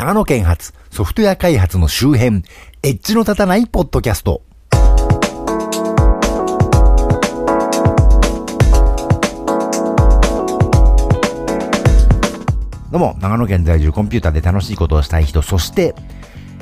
長野県発ソフトウェア開発の周辺、エッジの立たないポッドキャスト。どうも、長野県在住コンピューターで楽しいことをしたい人、そして、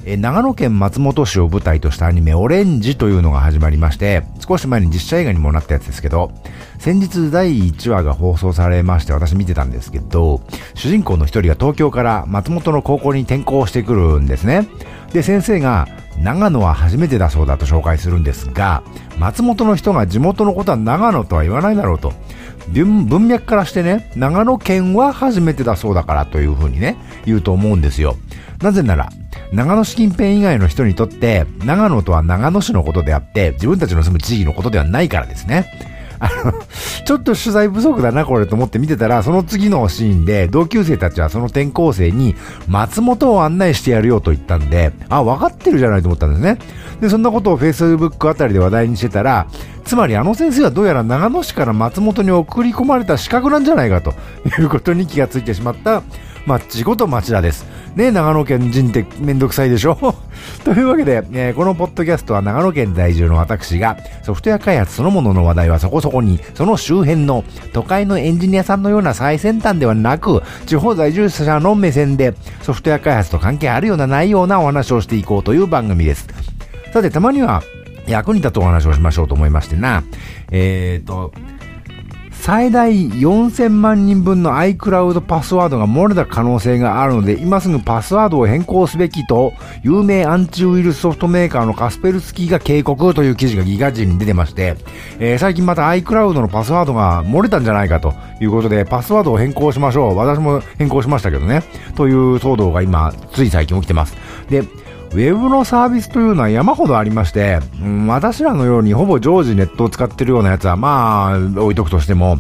え長野県松本市を舞台としたアニメオレンジというのが始まりまして、少し前に実写映画にもなったやつですけど、先日第1話が放送されまして私見てたんですけど、主人公の一人が東京から松本の高校に転校してくるんですね。で、先生が、長野は初めてだそうだと紹介するんですが、松本の人が地元のことは長野とは言わないだろうと。文脈からしてね、長野県は初めてだそうだからというふうにね、言うと思うんですよ。なぜなら、長野市近辺以外の人にとって、長野とは長野市のことであって、自分たちの住む地域のことではないからですね。あの、ちょっと取材不足だな、これと思って見てたら、その次のシーンで、同級生たちはその転校生に、松本を案内してやるよと言ったんで、あ、分かってるじゃないと思ったんですね。で、そんなことを Facebook あたりで話題にしてたら、つまりあの先生はどうやら長野市から松本に送り込まれた資格なんじゃないかということに気がついてしまった、マッチこと町田です。ね長野県人ってめんどくさいでしょ？というわけで、えー、このポッドキャストは長野県在住の私がソフトウェア開発そのものの話題はそこそこに、その周辺の都会のエンジニアさんのような最先端ではなく、地方在住者の目線でソフトウェア開発と関係あるようなないようなお話をしていこうという番組です。さて、たまには役に立つお話をしましょうと思いましてな、えーと、最大4000万人分の iCloud パスワードが漏れた可能性があるので、今すぐパスワードを変更すべきと、有名アンチウイルスソフトメーカーのカスペルスキーが警告という記事がギガ人に出てまして、えー、最近また iCloud のパスワードが漏れたんじゃないかということで、パスワードを変更しましょう。私も変更しましたけどね。という騒動が今、つい最近起きてます。で、ウェブのサービスというのは山ほどありまして、うん、私らのようにほぼ常時ネットを使ってるようなやつは、まあ、置いとくとしても、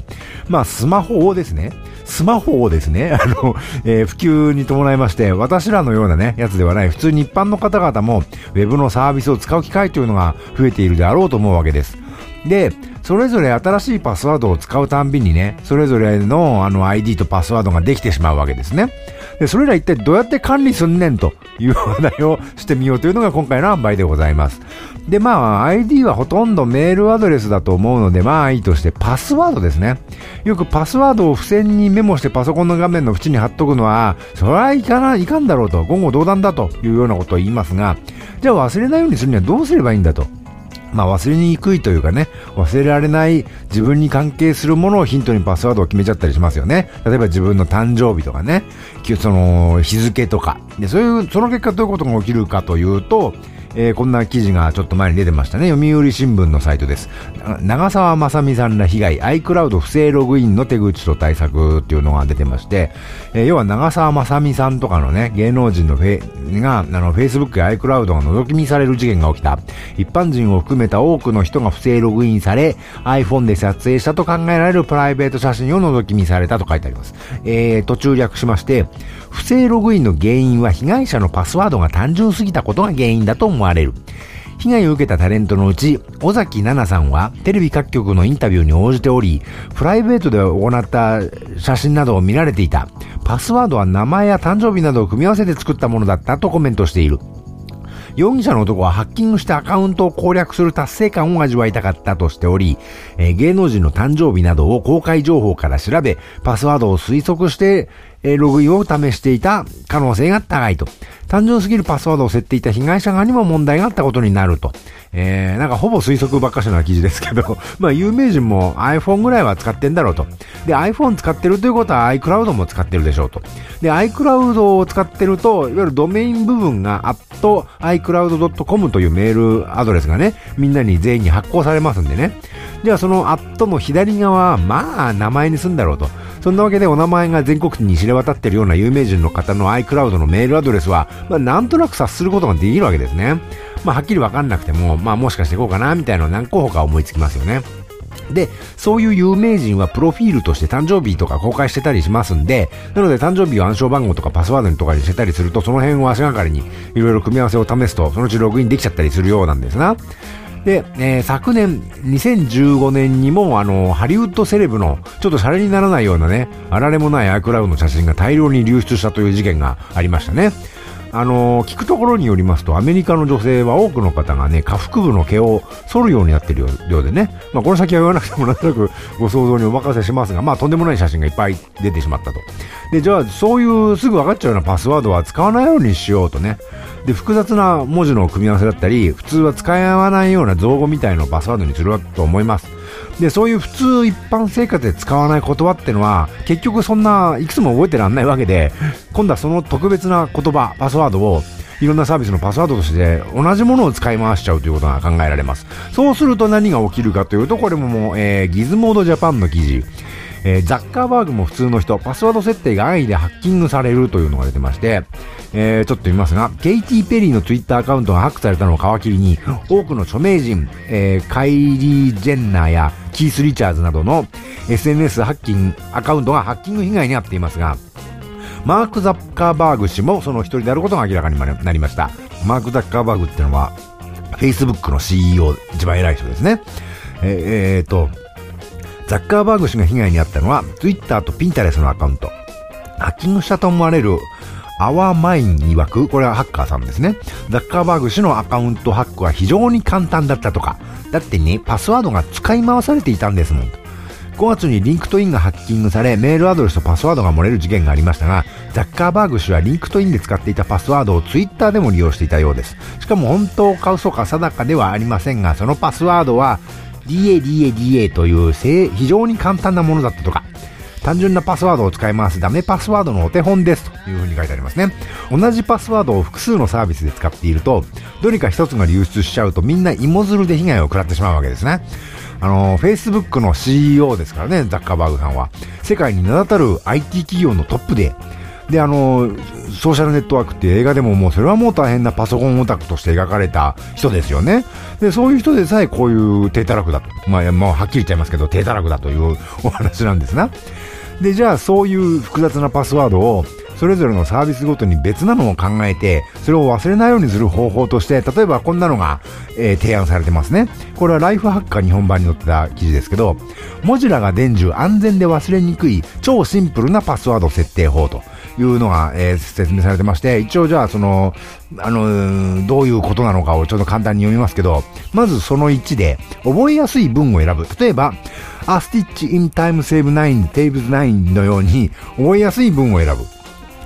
まあ、スマホをですね、スマホをですね、あの、えー、普及に伴いまして、私らのようなね、やつではない、普通に一般の方々も、ウェブのサービスを使う機会というのが増えているであろうと思うわけです。で、それぞれ新しいパスワードを使うたんびにね、それぞれのあの ID とパスワードができてしまうわけですね。で、それら一体どうやって管理すんねんという話題をしてみようというのが今回の販売でございます。で、まあ、ID はほとんどメールアドレスだと思うので、まあいいとして、パスワードですね。よくパスワードを付箋にメモしてパソコンの画面の縁に貼っとくのは、それはいかないかんだろうと、言語道断だというようなことを言いますが、じゃあ忘れないようにするにはどうすればいいんだと。まあ忘れにくいというかね、忘れられない自分に関係するものをヒントにパスワードを決めちゃったりしますよね。例えば自分の誕生日とかね、その日付とか。で、そういう、その結果どういうことが起きるかというと、えー、こんな記事がちょっと前に出てましたね。読売新聞のサイトです。長澤まさみさんら被害、iCloud 不正ログインの手口と対策っていうのが出てまして、えー、要は長澤まさみさんとかのね、芸能人のフェが、あの、Facebook や iCloud が覗き見される事件が起きた。一般人を含めた多くの人が不正ログインされ、iPhone で撮影したと考えられるプライベート写真を覗き見されたと書いてあります。えー、途中略しまして、不正ログインの原因は被害者のパスワードが単純すぎたことが原因だと思われる。被害を受けたタレントのうち、尾崎奈々さんはテレビ各局のインタビューに応じており、プライベートで行った写真などを見られていた。パスワードは名前や誕生日などを組み合わせて作ったものだったとコメントしている。容疑者の男はハッキングしてアカウントを攻略する達成感を味わいたかったとしており、え、芸能人の誕生日などを公開情報から調べ、パスワードを推測して、え、ログインを試していた可能性が高いと。単純すぎるパスワードを設定した被害者側にも問題があったことになると。えー、なんかほぼ推測ばっかしな記事ですけど、まあ有名人も iPhone ぐらいは使ってんだろうと。で、iPhone 使ってるということは iCloud も使ってるでしょうと。で、iCloud を使ってると、いわゆるドメイン部分が at.icloud.com というメールアドレスがね、みんなに全員に発行されますんでね。じゃあその at の左側、まあ名前にすんだろうと。そんなわけでお名前が全国に知れ渡ってるような有名人の方の iCloud のメールアドレスは、まあ、なんとなく察することができるわけですね。まあ、はっきりわかんなくても、まあ、もしかしてこうかな、みたいなの何候補か思いつきますよね。で、そういう有名人はプロフィールとして誕生日とか公開してたりしますんで、なので誕生日を暗証番号とかパスワードとかにしてたりすると、その辺を足がかりにいろいろ組み合わせを試すと、そのうちログインできちゃったりするようなんですな。で、えー、昨年、2015年にも、あの、ハリウッドセレブの、ちょっとシャレにならないようなね、あられもないアイクラウドの写真が大量に流出したという事件がありましたね。あのー、聞くところによりますと、アメリカの女性は多くの方がね、下腹部の毛を剃るようになってるようでね、まあ、この先は言わなくてもなんとなくご想像にお任せしますが、まあ、とんでもない写真がいっぱい出てしまったと。で、じゃあ、そういうすぐ分かっちゃうようなパスワードは使わないようにしようとね。で、複雑な文字の組み合わせだったり、普通は使わないような造語みたいのをパスワードにすると思います。で、そういう普通一般生活で使わない言葉ってのは、結局そんないくつも覚えてらんないわけで、今度はその特別な言葉、パスワードを、いろんなサービスのパスワードとして同じものを使い回しちゃうということが考えられます。そうすると何が起きるかというと、これももう、えー、ギズモードジャパンの記事。えー、ザッカーバーグも普通の人、パスワード設定が安易でハッキングされるというのが出てまして、えー、ちょっと見ますが、ケイティ・ペリーのツイッターアカウントがハックされたのを皮切りに、多くの著名人、えー、カイリー・ジェンナーやキース・リチャーズなどの SNS ハッキング、アカウントがハッキング被害に遭っていますが、マーク・ザッカーバーグ氏もその一人であることが明らかになりました。マーク・ザッカーバーグってのは、Facebook の CEO、一番偉い人ですね。えー、えー、と、ザッカーバーグ氏が被害に遭ったのは、Twitter と Pinterest のアカウント。ハッキングしたと思われるアワーマイン曰く、これはハッカーさんですね。ザッカーバーグ氏のアカウントハックは非常に簡単だったとか。だってね、パスワードが使い回されていたんですもん。5月にリンクトインがハッキングされ、メールアドレスとパスワードが漏れる事件がありましたが、ザッカーバーグ氏はリンクトインで使っていたパスワードをツイッターでも利用していたようです。しかも本当か嘘か定かではありませんが、そのパスワードは DADADA という非常に簡単なものだったとか、単純なパスワードを使い回すダメパスワードのお手本ですというふうに書いてありますね。同じパスワードを複数のサービスで使っていると、どれか一つが流出しちゃうとみんな芋づるで被害を食らってしまうわけですね。あの、Facebook の CEO ですからね、ザッカーバーグさんは。世界に名だたる IT 企業のトップで、で、あの、ソーシャルネットワークって映画でももうそれはもう大変なパソコンオタクとして描かれた人ですよね。で、そういう人でさえこういう低たらくだと。まあ、もうはっきり言っちゃいますけど、低たらくだというお話なんですな。で、じゃあそういう複雑なパスワードをそれぞれのサービスごとに別なのを考えて、それを忘れないようにする方法として、例えばこんなのが、えー、提案されてますね。これはライフハッカー日本版に載ってた記事ですけど、文字らが伝授安全で忘れにくい超シンプルなパスワード設定法というのが、えー、説明されてまして、一応じゃあその、あのどういうことなのかをちょっと簡単に読みますけど、まずその1で、覚えやすい文を選ぶ。例えば、A Stitch in Time Save 9, Tables 9のように、覚えやすい文を選ぶ。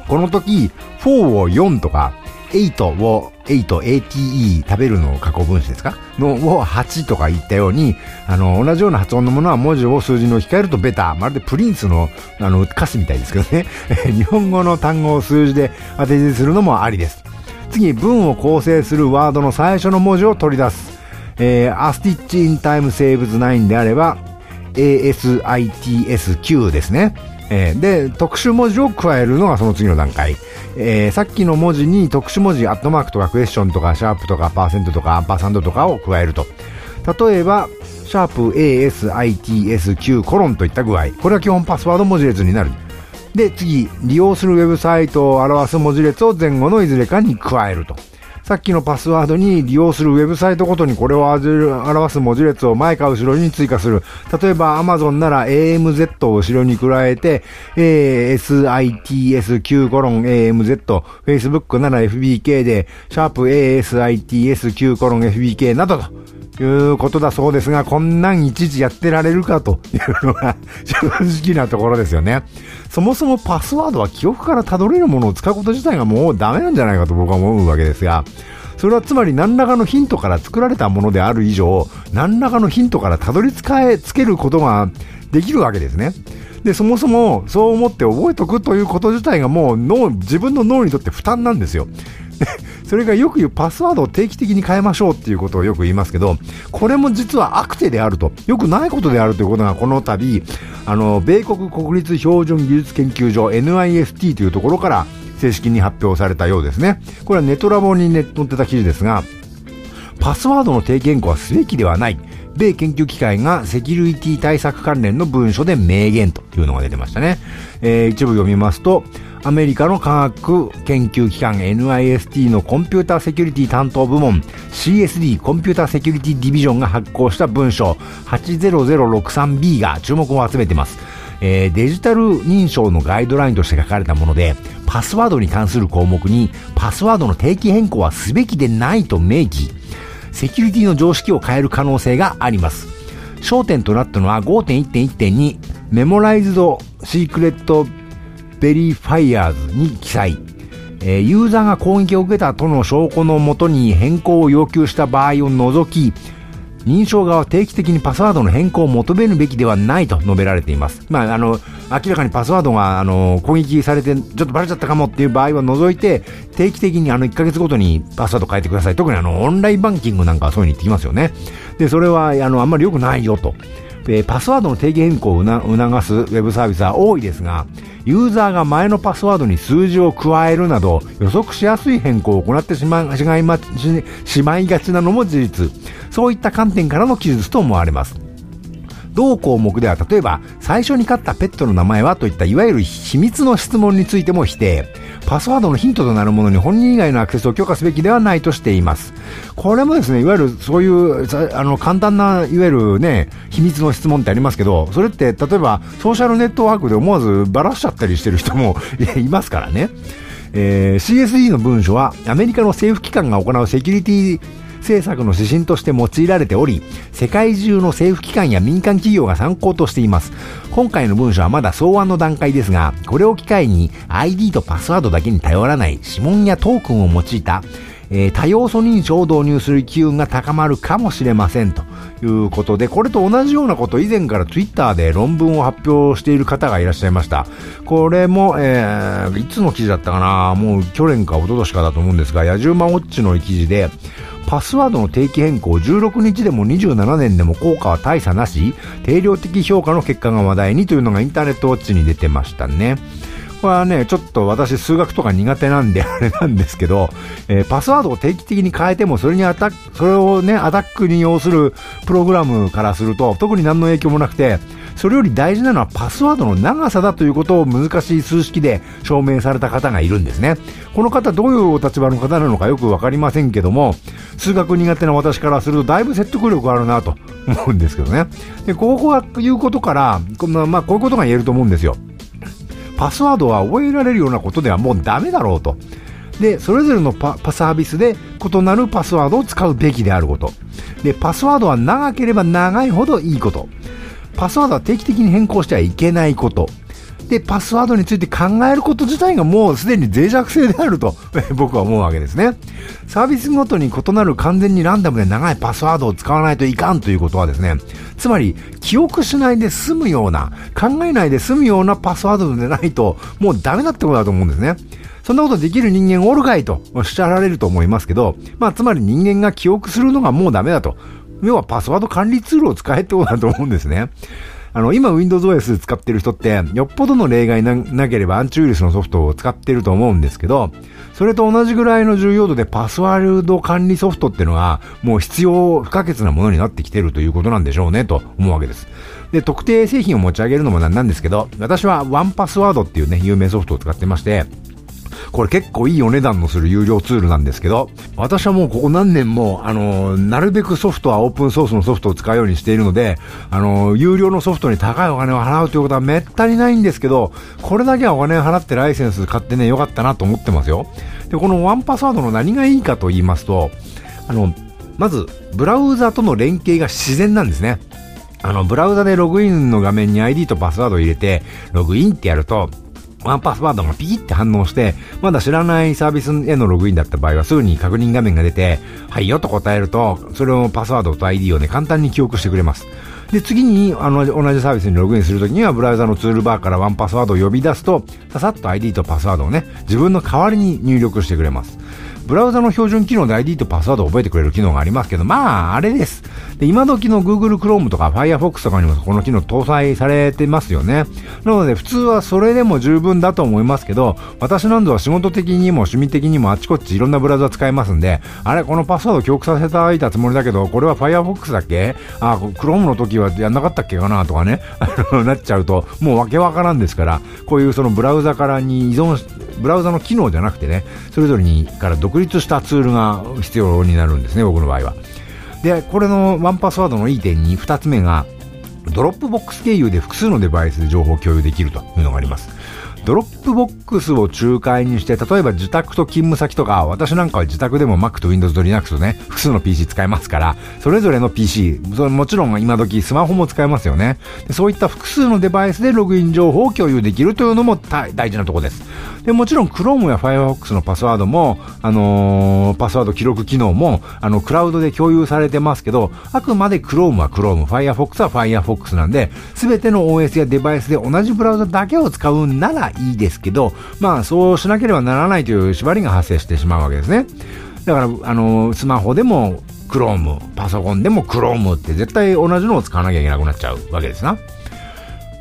この時、4を4とか、8を8、ATE 食べるの過去分詞ですか？のを8とか言ったように、あの、同じような発音のものは文字を数字に置き換えるとベタ。まるでプリンスの、あの、歌詞みたいですけどね。日本語の単語を数字で当て字するのもありです。次、文を構成するワードの最初の文字を取り出す。えー、a stitch in time saves 9であれば、ASITSQ ですね。えー、で、特殊文字を加えるのがその次の段階。えー、さっきの文字に特殊文字、アットマークとかクエスチョンとかシャープとかパーセントとかアンパーサンドとかを加えると。例えば、シャープ ASITSQ コロンといった具合。これは基本パスワード文字列になる。で、次、利用するウェブサイトを表す文字列を前後のいずれかに加えると。さっきのパスワードに利用するウェブサイトごとにこれを表す文字列を前か後ろに追加する。例えば Amazon なら AMZ を後ろに加えて、ASITSQ コロン AMZ、Facebook なら FBK で、シャープ ASITS9 コロン FBK などと。いうことだそうですが、こんなんいちいちやってられるかというのが正直なところですよね。そもそもパスワードは記憶から辿れるものを使うこと自体がもうダメなんじゃないかと僕は思うわけですが、それはつまり何らかのヒントから作られたものである以上、何らかのヒントから辿り着え、つけることができるわけですね。で、そもそもそう思って覚えとくということ自体がもう脳、自分の脳にとって負担なんですよ。それがよく言うパスワードを定期的に変えましょうっていうことをよく言いますけど、これも実は悪手であると、よくないことであるということがこの度、あの、米国国立標準技術研究所 NIST というところから正式に発表されたようですね。これはネトラボに載ってた記事ですが、パスワードの定義変更はすべきではない。米研究機関がセキュリティ対策関連の文書で明言というのが出てましたね。えー、一部読みますと、アメリカの科学研究機関 NIST のコンピューターセキュリティ担当部門 CSD コンピューターセキュリティディビジョンが発行した文書 80063B が注目を集めています。えー、デジタル認証のガイドラインとして書かれたもので、パスワードに関する項目にパスワードの定期変更はすべきでないと明記。セキュリティの常識を変える可能性があります。焦点となったのは5.1.1.2 Memorized Secret Verifiers に記載。えー、ユーザーが攻撃を受けたとの証拠のもとに変更を要求した場合を除き、認証側は定期的にパスワードの変更を求めるべきではないと述べられています。まあ、あの、明らかにパスワードが、あの、攻撃されて、ちょっとバレちゃったかもっていう場合は除いて、定期的にあの、1ヶ月ごとにパスワード変えてください。特にあの、オンラインバンキングなんかはそういうに言ってきますよね。で、それは、あの、あんまり良くないよと。で、パスワードの定期変更を促すウェブサービスは多いですが、ユーザーが前のパスワードに数字を加えるなど予測しやすい変更を行ってしましいましまいがちなのも事実。そういった観点からの記述と思われます。同項目では例えば最初に飼ったペットの名前はといったいわゆる秘密の質問についても否定。パスワードのヒントとなるものに本人以外のアクセスを許可すべきではないとしています。これもですね、いわゆるそういう、あの、簡単な、いわゆるね、秘密の質問ってありますけど、それって、例えば、ソーシャルネットワークで思わずばらしちゃったりしてる人も いますからね。えー、CSE の文書は、アメリカの政府機関が行うセキュリティ政策の指針として用いられており、世界中の政府機関や民間企業が参考としています。今回の文書はまだ草案の段階ですが、これを機会に ID とパスワードだけに頼らない指紋やトークンを用いたえー、多要素認証を導入する機運が高まるかもしれませんということで、これと同じようなこと以前から Twitter で論文を発表している方がいらっしゃいました。これも、えー、いつの記事だったかなもう去年か一昨年かだと思うんですが、野獣馬ウォッチの記事で、パスワードの定期変更16日でも27年でも効果は大差なし、定量的評価の結果が話題にというのがインターネットウォッチに出てましたね。これはね、ちょっと私数学とか苦手なんであれなんですけど、えー、パスワードを定期的に変えてもそれにアタック、それをね、アタックに要するプログラムからすると特に何の影響もなくて、それより大事なのはパスワードの長さだということを難しい数式で証明された方がいるんですね。この方どういうお立場の方なのかよくわかりませんけども、数学苦手な私からするとだいぶ説得力あるなと思うんですけどね。で、ここがいうことから、まあ、こういうことが言えると思うんですよ。パスワードは覚えられるようなことではもうダメだろうと。で、それぞれのパサービスで異なるパスワードを使うべきであること。で、パスワードは長ければ長いほどいいこと。パスワードは定期的に変更してはいけないこと。で、パスワードについて考えること自体がもうすでに脆弱性であると 僕は思うわけですね。サービスごとに異なる完全にランダムで長いパスワードを使わないといかんということはですね、つまり記憶しないで済むような、考えないで済むようなパスワードでないともうダメだってことだと思うんですね。そんなことできる人間おるかいとおっしゃられると思いますけど、まあつまり人間が記憶するのがもうダメだと。要はパスワード管理ツールを使えってことだと思うんですね。あの、今 Windows OS 使ってる人って、よっぽどの例外なければアンチウイルスのソフトを使ってると思うんですけど、それと同じぐらいの重要度でパスワード管理ソフトってのが、もう必要不可欠なものになってきてるということなんでしょうね、と思うわけです。で、特定製品を持ち上げるのもなんなんですけど、私はワンパスワードっていうね、有名ソフトを使ってまして、これ結構いいお値段のする有料ツールなんですけど、私はもうここ何年も、あの、なるべくソフトはオープンソースのソフトを使うようにしているので、あの、有料のソフトに高いお金を払うということはめったにないんですけど、これだけはお金を払ってライセンス買ってね、よかったなと思ってますよ。で、このワンパスワードの何がいいかと言いますと、あの、まず、ブラウザとの連携が自然なんですね。あの、ブラウザでログインの画面に ID とパスワードを入れて、ログインってやると、ワンパスワードがピキって反応して、まだ知らないサービスへのログインだった場合はすぐに確認画面が出て、はいよと答えると、それをパスワードと ID をね、簡単に記憶してくれます。で、次に、あの、同じサービスにログインするときには、ブラウザのツールバーからワンパスワードを呼び出すと、ささっと ID とパスワードをね、自分の代わりに入力してくれます。ブラウザの標準機能で ID とパスワードを覚えてくれる機能がありますけど、まあ、あれです。で、今時の Google Chrome とか Firefox とかにもこの機能搭載されてますよね。なので、普通はそれでも十分だと思いますけど、私なんぞは仕事的にも趣味的にもあっちこっちいろんなブラウザ使えますんで、あれ、このパスワード記憶させていたつもりだけど、これは Firefox だっけ？あ、Chrome の時はやんなかったっけかな？とかね、なっちゃうと、もうわけわからんですから、こういうそのブラウザからに依存ブラウザの機能じゃなくてね、それぞれにから独立したツールが必要になるんですね、僕の場合は。で、これの1Password のいい点に2つ目が、 Dropbox 経由で複数のデバイスで情報を共有できるというのがあります。 Dropbox を仲介にして、例えば自宅と勤務先とか、私なんかは自宅でも Mac と Windows と Linux とね、複数の PC 使えますから、それぞれの PC、それもちろん今時スマホも使えますよねで。そういった複数のデバイスでログイン情報を共有できるというのも大事なところです。で、もちろん Chrome や Firefox のパスワードも、あのー、パスワード記録機能も、あの、クラウドで共有されてますけど、あくまで Chrome は Chrome、Firefox は Firefox なんで、すべての OS やデバイスで同じブラウザだけを使うならいいですけど、まあそうしなければならないという縛りが発生してしまうわけですね。だから、あの、スマホでも Chrome、パソコンでも Chrome って絶対同じのを使わなきゃいけなくなっちゃうわけですな。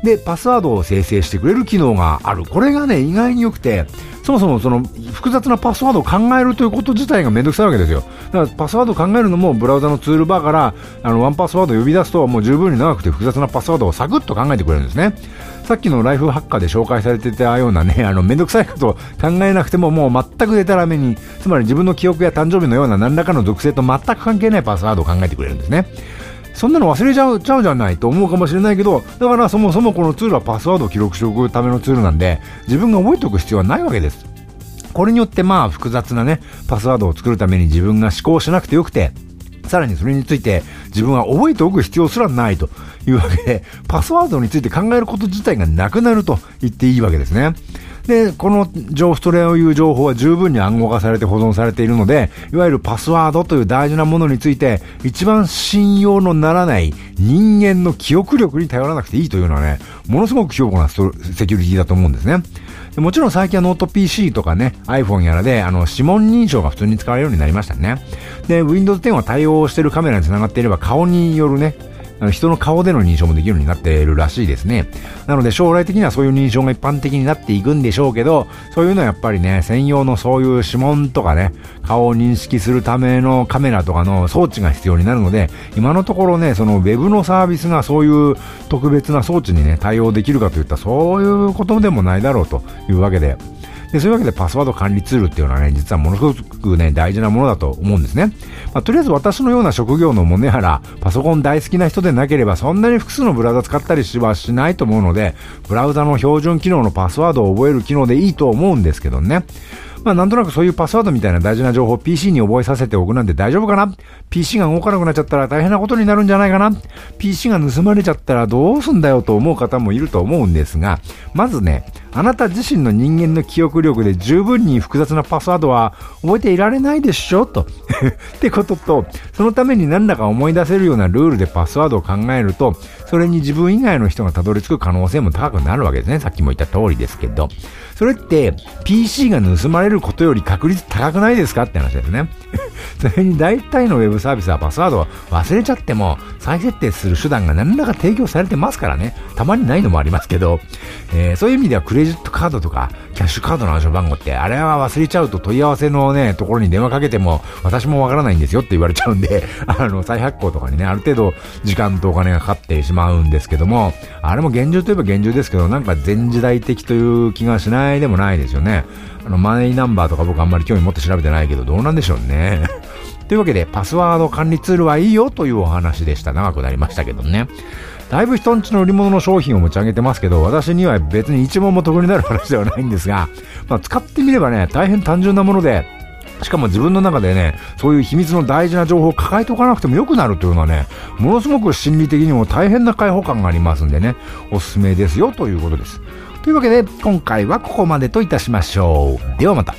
で、パスワードを生成してくれる機能がある。これがね、意外に良くて、そもそもその複雑なパスワードを考えるということ自体がめんどくさいわけですよ。だからパスワードを考えるのもブラウザのツールバーからあのワンパスワードを呼び出すともう十分に長くて複雑なパスワードをサクッと考えてくれるんですね。さっきのライフハッカーで紹介されてたようなね、あのめんどくさいことを考えなくてももう全くデタラメに、つまり自分の記憶や誕生日のような何らかの属性と全く関係ないパスワードを考えてくれるんですね。そんなの忘れちゃうちゃうじゃないと思うかもしれないけど、だからそもそもこのツールはパスワードを記録しておくためのツールなんで、自分が覚えておく必要はないわけです。これによってまあ複雑なね、パスワードを作るために自分が思考しなくてよくて、さらにそれについて自分は覚えておく必要すらないというわけで、パスワードについて考えること自体がなくなると言っていいわけですね。で、この情報、トレをいう情報は十分に暗号化されて保存されているので、いわゆるパスワードという大事なものについて、一番信用のならない人間の記憶力に頼らなくていいというのはね、ものすごく強固なセキュリティだと思うんですね。もちろん最近はノート PC とかね、iPhone やらで、あの、指紋認証が普通に使われるようになりましたね。で、Windows 10は対応しているカメラにつながっていれば顔によるね、あの人の顔での認証もできるようになっているらしいですね。なので将来的にはそういう認証が一般的になっていくんでしょうけど、そういうのはやっぱりね、専用のそういう指紋とかね、顔を認識するためのカメラとかの装置が必要になるので、今のところね、その Web のサービスがそういう特別な装置にね、対応できるかといったそういうことでもないだろうというわけで、で、そういうわけでパスワード管理ツールっていうのはね、実はものすごくね、大事なものだと思うんですね。まあ、とりあえず私のような職業のもねやら、パソコン大好きな人でなければ、そんなに複数のブラウザ使ったりはしないと思うので、ブラウザの標準機能のパスワードを覚える機能でいいと思うんですけどね。まあなんとなくそういうパスワードみたいな大事な情報を PC に覚えさせておくなんて大丈夫かな ?PC が動かなくなっちゃったら大変なことになるんじゃないかな ?PC が盗まれちゃったらどうすんだよと思う方もいると思うんですが、まずね、あなた自身の人間の記憶力で十分に複雑なパスワードは覚えていられないでしょ？と。ってことと、そのために何だか思い出せるようなルールでパスワードを考えると、それに自分以外の人がたどり着く可能性も高くなるわけですね。さっきも言った通りですけど。それって PC が盗まれることより確率高くないですか？って話ですね。それに大体のウェブサービスはパスワードを忘れちゃっても再設定する手段が何らか提供されてますからね。たまにないのもありますけど、えー、そういう意味ではクレレジットカードとかキャッシュカードの暗証番号ってあれは忘れちゃうと問い合わせのね、ところに電話かけても私もわからないんですよって言われちゃうんで、あの、再発行とかにね、ある程度時間とお金がかかってしまうんですけども、あれも現状といえば現状ですけど、なんか前時代的という気がしないでもないですよね。あの、マネーナンバーとか僕あんまり興味持って調べてないけど、どうなんでしょうね。というわけで、パスワード管理ツールはいいよというお話でした。長くなりましたけどね。だいぶ人んちの売り物の商品を持ち上げてますけど、私には別に一問も得になる話ではないんですが、まあ、使ってみればね、大変単純なもので、しかも自分の中でね、そういう秘密の大事な情報を抱えておかなくても良くなるというのはね、ものすごく心理的にも大変な解放感がありますんでね、おすすめですよということです。というわけで、今回はここまでといたしましょう。ではまた。